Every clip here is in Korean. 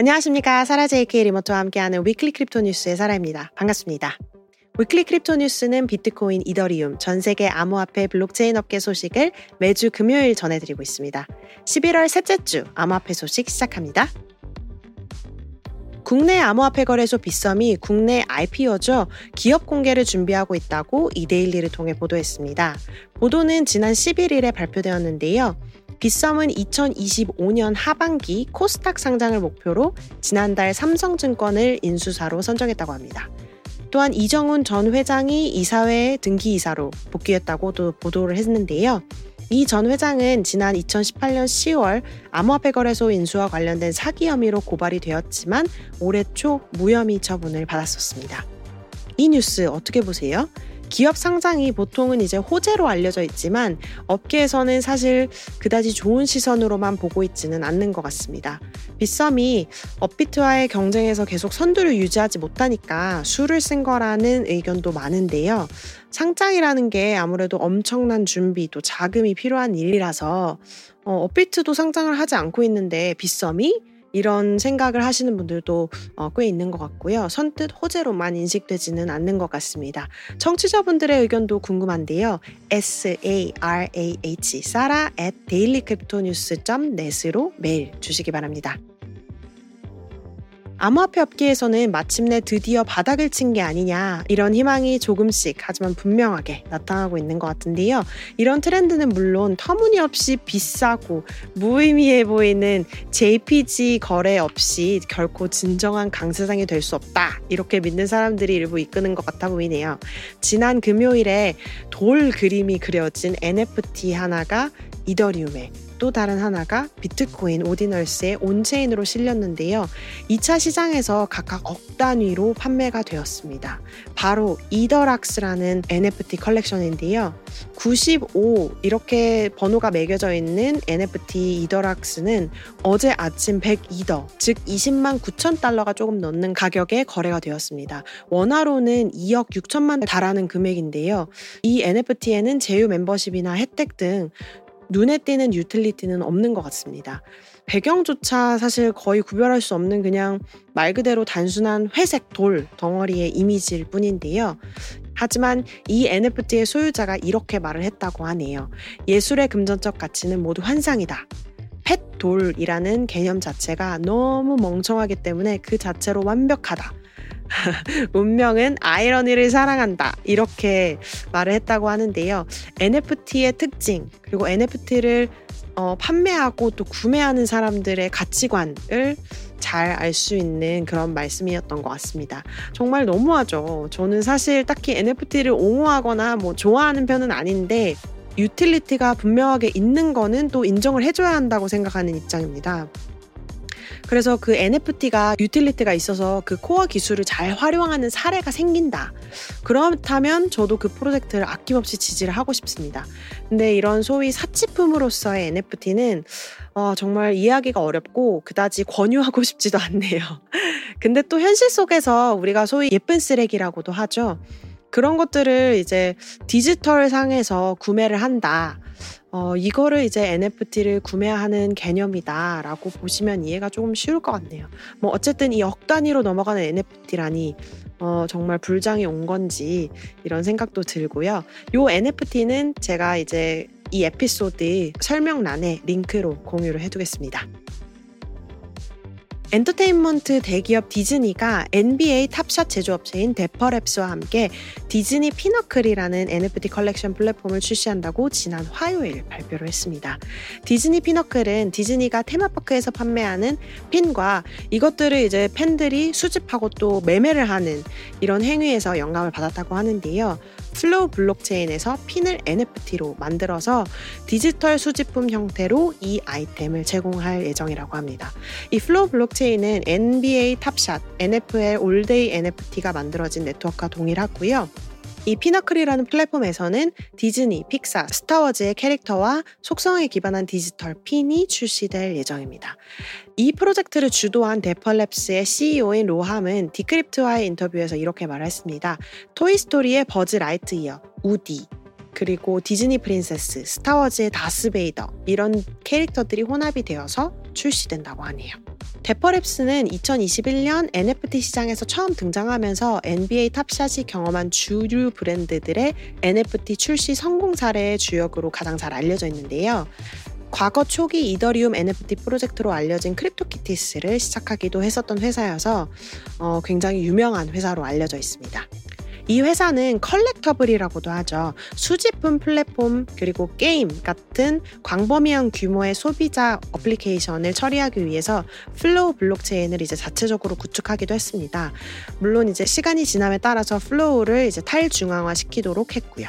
안녕하십니까. 사라 JK 리모트와 함께하는 Weekly Crypto News의 사라입니다. 반갑습니다. Weekly Crypto News는 비트코인, 이더리움, 전 세계 암호화폐 블록체인 업계 소식을 매주 금요일 전해드리고 있습니다. 11월 셋째 주 암호화폐 소식 시작합니다. 국내 암호화폐 거래소 빗썸이 국내 IPO죠. 기업 공개를 준비하고 있다고 이데일리를 통해 보도했습니다. 보도는 지난 11일에 발표되었는데요. 빗썸은 2025년 하반기 코스닥 상장을 목표로 지난달 삼성증권을 인수사로 선정했다고 합니다. 또한 이정훈 전 회장이 이사회 등기이사로 복귀했다고도 보도를 했는데요. 이 전 회장은 지난 2018년 10월 암호화폐 거래소 인수와 관련된 사기 혐의로 고발이 되었지만 올해 초 무혐의 처분을 받았었습니다. 이 뉴스 어떻게 보세요? 기업 상장이 보통은 이제 호재로 알려져 있지만 업계에서는 사실 그다지 좋은 시선으로만 보고 있지는 않는 것 같습니다. 빗썸이 업비트와의 경쟁에서 계속 선두를 유지하지 못하니까 수를 쓴 거라는 의견도 많은데요. 상장이라는 게 아무래도 엄청난 준비 또 자금이 필요한 일이라서 어, 업비트도 상장을 하지 않고 있는데 빗썸이 이런 생각을 하시는 분들도 어, 꽤 있는 것 같고요. 선뜻 호재로만 인식되지는 않는 것 같습니다. 청취자분들의 의견도 궁금한데요. sarah, 사라 at dailycryptonews.net으로 메일 주시기 바랍니다. 암호화폐 업계에서는 마침내 드디어 바닥을 친 게 아니냐 이런 희망이 조금씩 하지만 분명하게 나타나고 있는 것 같은데요. 이런 트렌드는 물론 터무니없이 비싸고 무의미해 보이는 JPG 거래 없이 결코 진정한 강세상이 될 수 없다 이렇게 믿는 사람들이 일부 이끄는 것 같아 보이네요. 지난 금요일에 돌 그림이 그려진 NFT 하나가 이더리움에 또 다른 하나가 비트코인 Ordinals의 on-chain으로 실렸는데요. 2차 시장에서 각각 억 단위로 판매가 되었습니다. 바로 EtherRocks라는 NFT 컬렉션인데요. 95 이렇게 번호가 매겨져 있는 NFT EtherRocks는 어제 아침 102이더, 즉 20만 9천 달러가 조금 넘는 가격에 거래가 되었습니다. 원화로는 2억 6천만 달하는 금액인데요. 이 NFT에는 제휴 멤버십이나 혜택 등 눈에 띄는 유틸리티는 없는 것 같습니다. 배경조차 사실 거의 구별할 수 없는 그냥 말 그대로 단순한 회색 돌 덩어리의 이미지일 뿐인데요. 하지만 이 NFT의 소유자가 이렇게 말을 했다고 하네요. 예술의 금전적 가치는 모두 환상이다. 펫돌이라는 개념 자체가 너무 멍청하기 때문에 그 자체로 완벽하다. 운명은 아이러니를 사랑한다. 이렇게 말을 했다고 하는데요. NFT의 특징, 그리고 NFT를 어, 판매하고 또 구매하는 사람들의 가치관을 잘 알 수 있는 그런 말씀이었던 것 같습니다. 정말 너무하죠. 저는 사실 딱히 NFT를 옹호하거나 뭐 좋아하는 편은 아닌데 유틸리티가 분명하게 있는 거는 또 인정을 해줘야 한다고 생각하는 입장입니다. 그래서 그 NFT가 유틸리티가 있어서 그 코어 기술을 잘 활용하는 사례가 생긴다. 그렇다면 저도 그 프로젝트를 아낌없이 지지를 하고 싶습니다. 근데 이런 소위 사치품으로서의 NFT는 어, 정말 이해하기가 어렵고 그다지 권유하고 싶지도 않네요. 근데 또 현실 속에서 우리가 소위 예쁜 쓰레기라고도 하죠. 그런 것들을 이제 디지털 상에서 구매를 한다. 어, 이거를 이제 NFT를 구매하는 개념이다라고 보시면 이해가 조금 쉬울 것 같네요. 뭐 어쨌든 이 억 단위로 넘어가는 NFT라니 어, 정말 불장이 온 건지 이런 생각도 들고요. 요 NFT는 제가 이제 이 에피소드 설명란에 링크로 공유를 해두겠습니다. 엔터테인먼트 대기업 디즈니가 NBA Top Shot 제조업체인 Dapper Labs와 함께 디즈니 Pinnacle이라는 NFT 컬렉션 플랫폼을 출시한다고 지난 화요일 발표를 했습니다. 디즈니 Pinnacle은 디즈니가 테마파크에서 판매하는 핀과 이것들을 이제 팬들이 수집하고 또 매매를 하는 이런 행위에서 영감을 받았다고 하는데요. Flow 블록체인에서 핀을 NFT로 만들어서 디지털 수집품 형태로 이 아이템을 제공할 예정이라고 합니다. 이 Flow 블록체인은 NBA Top Shot, NFL All Day NFT가 만들어진 네트워크와 동일하고요. 이 Pinnacle이라는 플랫폼에서는 디즈니, 픽사, 스타워즈의 캐릭터와 속성에 기반한 디지털 핀이 출시될 예정입니다. 이 프로젝트를 주도한 Dapper Labs의 CEO인 로함은 Decrypt와의 인터뷰에서 이렇게 말했습니다. 토이스토리의 버즈 라이트이어, 우디, 그리고 디즈니 princess, 스타워즈의 다스베이더 이런 캐릭터들이 혼합이 되어서 출시된다고 하네요. Dapper Labs는 2021년 NFT 시장에서 처음 등장하면서 NBA Top Shot이 경험한 주류 브랜드들의 NFT 출시 성공 사례의 주역으로 가장 잘 알려져 있는데요. 과거 초기 이더리움 NFT 프로젝트로 알려진 CryptoKitties를 시작하기도 했었던 회사여서 어, 굉장히 유명한 회사로 알려져 있습니다. 이 회사는 collectible이라고도 하죠. 수집품 플랫폼 그리고 게임 같은 광범위한 규모의 소비자 어플리케이션을 처리하기 위해서 Flow 블록체인을 이제 자체적으로 구축하기도 했습니다. 물론 이제 시간이 지남에 따라서 Flow를 이제 탈중앙화 시키도록 했고요.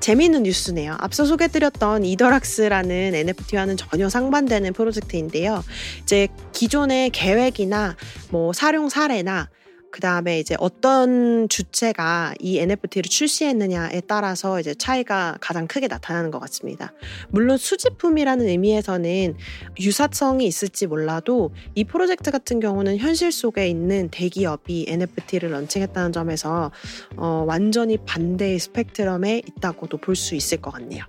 재미있는 뉴스네요. 앞서 소개드렸던 EtherRocks라는 NFT와는 전혀 상반되는 프로젝트인데요. 이제 기존의 계획이나 뭐 사용 사례나 그 다음에 이제 어떤 주체가 이 NFT를 출시했느냐에 따라서 이제 차이가 가장 크게 나타나는 것 같습니다. 물론 수집품이라는 의미에서는 유사성이 있을지 몰라도 이 프로젝트 같은 경우는 현실 속에 있는 대기업이 NFT를 런칭했다는 점에서 어, 완전히 반대의 스펙트럼에 있다고도 볼 수 있을 것 같네요.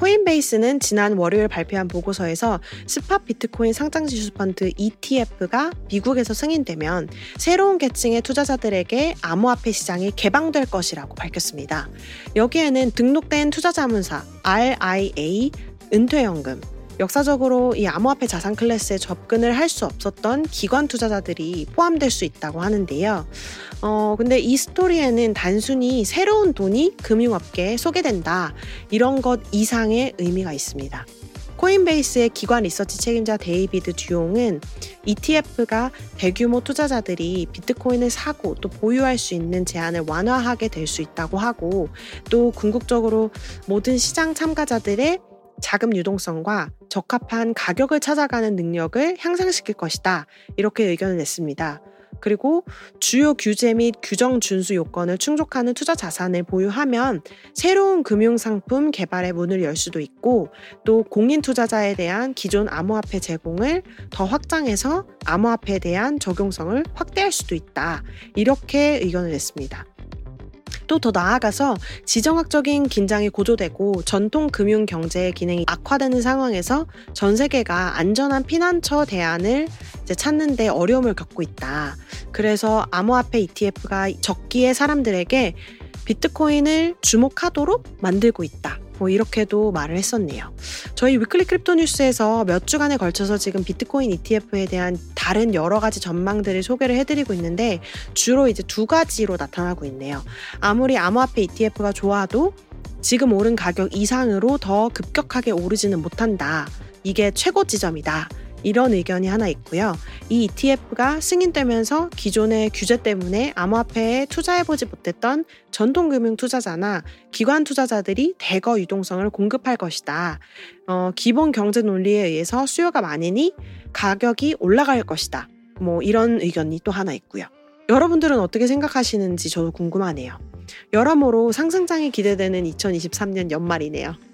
코인베이스는 지난 월요일 발표한 보고서에서 스팟 비트코인 상장 지수 펀드 ETF가 미국에서 승인되면 새로운 계층의 투자자들에게 암호화폐 시장이 개방될 것이라고 밝혔습니다. 여기에는 등록된 투자자문사 RIA, 은퇴연금, 역사적으로 이 암호화폐 자산 클래스에 접근을 할 수 없었던 기관 투자자들이 포함될 수 있다고 하는데요. 어, 근데 이 스토리에는 단순히 새로운 돈이 금융업계에 소개된다. 이런 것 이상의 의미가 있습니다. 코인베이스의 기관 리서치 책임자 데이비드 듀용은 ETF가 대규모 투자자들이 비트코인을 사고 또 보유할 수 있는 제한을 완화하게 될 수 있다고 하고 또 궁극적으로 모든 시장 참가자들의 자금 유동성과 적합한 가격을 찾아가는 능력을 향상시킬 것이다. 이렇게 의견을 냈습니다. 그리고 주요 규제 및 규정 준수 요건을 충족하는 투자 자산을 보유하면 새로운 금융 상품 개발의 문을 열 수도 있고 또 공인 투자자에 대한 기존 암호화폐 제공을 더 확장해서 암호화폐에 대한 적용성을 확대할 수도 있다. 이렇게 의견을 냈습니다. 또 더 나아가서 지정학적인 긴장이 고조되고 전통 금융 경제의 기능이 악화되는 상황에서 전 세계가 안전한 피난처 대안을 찾는데 어려움을 겪고 있다. 그래서 암호화폐 ETF가 적기에 사람들에게 비트코인을 주목하도록 만들고 있다. 뭐 이렇게도 말을 했었네요. 저희 Weekly Crypto 뉴스에서 몇 주간에 걸쳐서 지금 비트코인 ETF에 대한 다른 여러 가지 전망들을 소개를 해드리고 있는데 주로 이제 두 가지로 나타나고 있네요. 아무리 암호화폐 ETF가 좋아도 지금 오른 가격 이상으로 더 급격하게 오르지는 못한다. 이게 최고 지점이다. 이런 의견이 하나 있고요. 이 ETF가 승인되면서 기존의 규제 때문에 암호화폐에 투자해보지 못했던 전통금융 투자자나 기관 투자자들이 대거 유동성을 공급할 것이다. 어, 기본 경제 논리에 의해서 수요가 많으니 가격이 올라갈 것이다. 뭐 이런 의견이 또 하나 있고요. 여러분들은 어떻게 생각하시는지 저도 궁금하네요. 여러모로 상승장이 기대되는 2023년 연말이네요.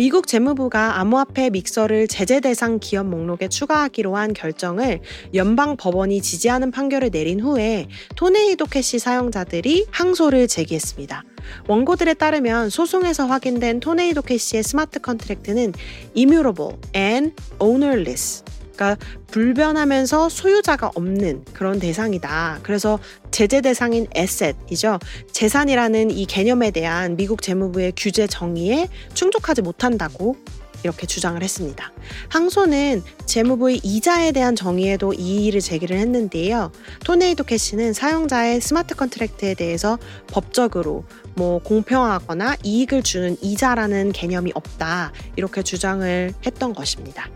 미국 재무부가 암호화폐 믹서를 제재 대상 기업 목록에 추가하기로 한 결정을 연방 법원이 지지하는 판결을 내린 후에 Tornado Cash 사용자들이 항소를 제기했습니다. 원고들에 따르면 소송에서 확인된 Tornado Cash의 smart contract는 immutable and ownerless 그러니까 불변하면서 소유자가 없는 그런 대상이다. 그래서 제재 대상인 에셋이죠. 재산이라는 이 개념에 대한 미국 재무부의 규제 정의에 충족하지 못한다고 이렇게 주장을 했습니다. 항소는 재무부의 이자에 대한 정의에도 이의를 제기를 했는데요. Tornado Cash는 사용자의 smart contract에 대해서 법적으로 뭐 공평하거나 이익을 주는 이자라는 개념이 없다. 이렇게 주장을 했던 것입니다.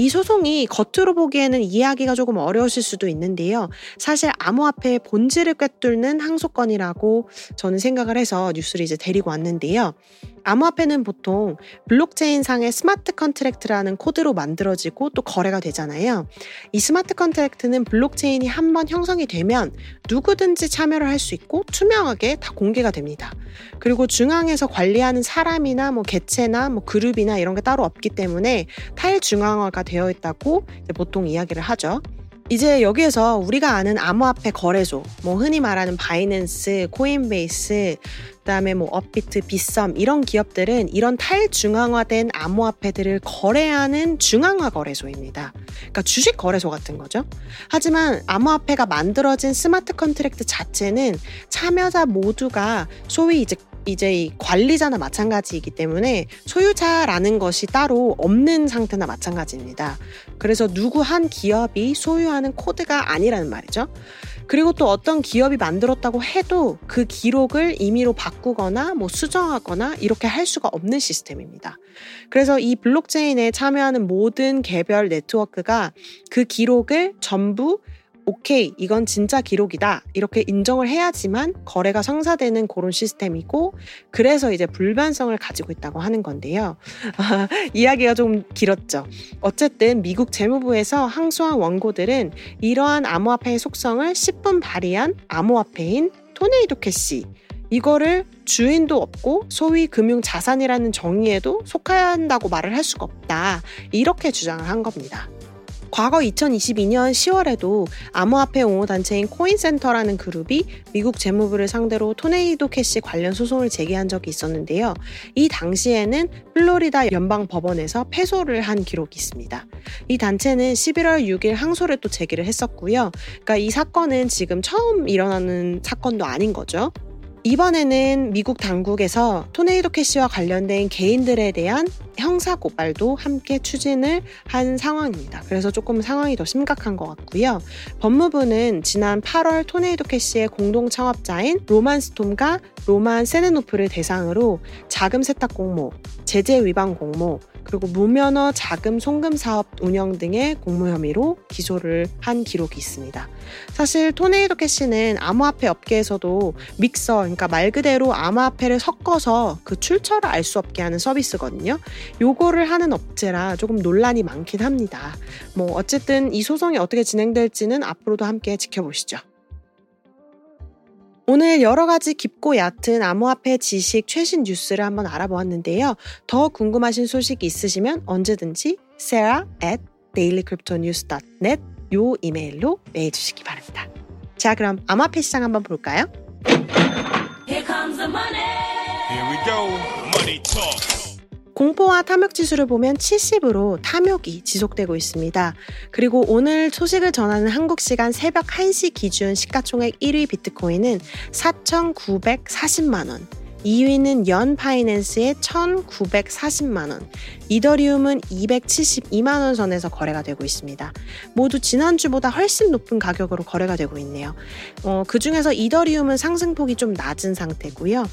이 소송이 겉으로 보기에는 이해하기가 조금 어려우실 수도 있는데요. 사실 암호화폐의 본질을 꿰뚫는 항소건이라고 저는 생각을 해서 뉴스를 이제 데리고 왔는데요. 암호화폐는 보통 블록체인상의 smart contract라는 코드로 만들어지고 또 거래가 되잖아요. 이 smart contract는 블록체인이 한 번 형성이 되면 누구든지 참여를 할 수 있고 투명하게 다 공개가 됩니다. 그리고 중앙에서 관리하는 사람이나 뭐 개체나 뭐 그룹이나 이런 게 따로 없기 때문에 탈중앙화가 되어 있다고 보통 이야기를 하죠. 이제 여기에서 우리가 아는 암호화폐 거래소, 뭐 흔히 말하는 Binance, Coinbase, 그다음에 뭐 업비트, 빗썸 이런 기업들은 이런 탈중앙화된 암호화폐들을 거래하는 중앙화 거래소입니다. 그러니까 주식 거래소 같은 거죠. 하지만 암호화폐가 만들어진 smart contract 자체는 참여자 모두가 소위 이제 이제 이 관리자나 마찬가지이기 때문에 소유자라는 것이 따로 없는 상태나 마찬가지입니다. 그래서 누구 한 기업이 소유하는 코드가 아니라는 말이죠. 그리고 또 어떤 기업이 만들었다고 해도 그 기록을 임의로 바꾸거나 뭐 수정하거나 이렇게 할 수가 없는 시스템입니다. 그래서 이 블록체인에 참여하는 모든 개별 네트워크가 그 기록을 전부 오케이, 이건 진짜 기록이다. 이렇게 인정을 해야지만 거래가 성사되는 그런 시스템이고, 그래서 이제 불변성을 가지고 있다고 하는 건데요. 이야기가 좀 길었죠. 어쨌든 미국 재무부에서 항소한 원고들은 이러한 암호화폐의 속성을 10분 발휘한 암호화폐인 Tornado Cash, 이거를 주인도 없고 소위 금융 자산이라는 정의에도 속한다고 말을 할 수가 없다. 이렇게 주장을 한 겁니다. 과거 2022년 10월에도 암호화폐 옹호 단체인 Coin Center라는 그룹이 미국 재무부를 상대로 Tornado Cash 관련 소송을 제기한 적이 있었는데요. 이 당시에는 플로리다 연방 법원에서 패소를 한 기록이 있습니다. 이 단체는 11월 6일 항소를 또 제기를 했었고요. 그러니까 이 사건은 지금 처음 일어나는 사건도 아닌 거죠. 이번에는 미국 당국에서 토네이도 캐시와 관련된 개인들에 대한 형사 고발도 함께 추진을 한 상황입니다. 그래서 조금 상황이 더 심각한 것 같고요. 법무부는 지난 8월 토네이도 캐시의 공동 창업자인 로만 스톰과 로만 세네노프를 대상으로 자금 세탁 공모, 제재 위반 공모, 그리고 무면허 자금 송금 사업 운영 등의 공모 혐의로 기소를 한 기록이 있습니다. 사실 토네이도 캐시는 암호화폐 업계에서도 믹서, 그러니까 말 그대로 암호화폐를 섞어서 그 출처를 알 수 없게 하는 서비스거든요. 요거를 하는 업체라 조금 논란이 많긴 합니다. 뭐 어쨌든 이 소송이 어떻게 진행될지는 앞으로도 함께 지켜보시죠. 오늘 여러 가지 깊고 얕은 암호화폐 지식 최신 뉴스를 한번 알아보았는데요. 더 궁금하신 소식이 있으시면 언제든지 sarah at dailycryptonews.net 요 이메일로 메일 주시기 바랍니다. 자, 그럼 암호화폐 시장 한번 볼까요? Here comes the money. Here we go. Money talk. 공포와 탐욕 지수를 보면 70으로 탐욕이 지속되고 있습니다. 그리고 오늘 소식을 전하는 한국 시간 새벽 1시 기준 시가총액 1위 비트코인은 4,940만 원. 2위는 Yearn Finance의 1,940만 원, 이더리움은 272만 원 선에서 거래가 되고 있습니다. 모두 지난주보다 훨씬 높은 가격으로 거래가 되고 있네요. 어, 그 중에서 이더리움은 상승폭이 좀 낮은 상태고요.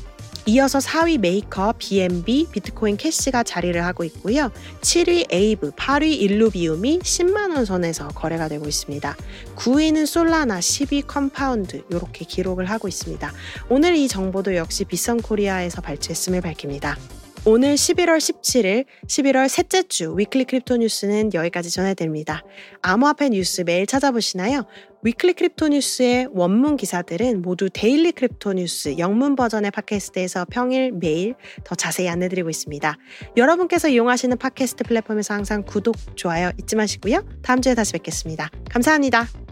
이어서 4위 Maker, BNB, 비트코인 캐시가 자리를 하고 있고요. 7위 Aave, 8위 Illuvium이 10만 원 선에서 거래가 되고 있습니다. 9위는 솔라나, 10위 Compound 이렇게 기록을 하고 있습니다. 오늘 이 정보도 역시 빗썸 코리아에서 발췌했음을 밝힙니다. 오늘 11월 17일, 11월 셋째 주 Weekly Crypto News는 여기까지 전해드립니다. 암호화폐 뉴스 매일 찾아보시나요? Weekly Crypto News의 원문 기사들은 모두 Daily Crypto News 영문 버전의 팟캐스트에서 평일 매일 더 자세히 안내드리고 있습니다. 여러분께서 이용하시는 팟캐스트 플랫폼에서 항상 구독, 좋아요 잊지 마시고요. 다음 주에 다시 뵙겠습니다. 감사합니다.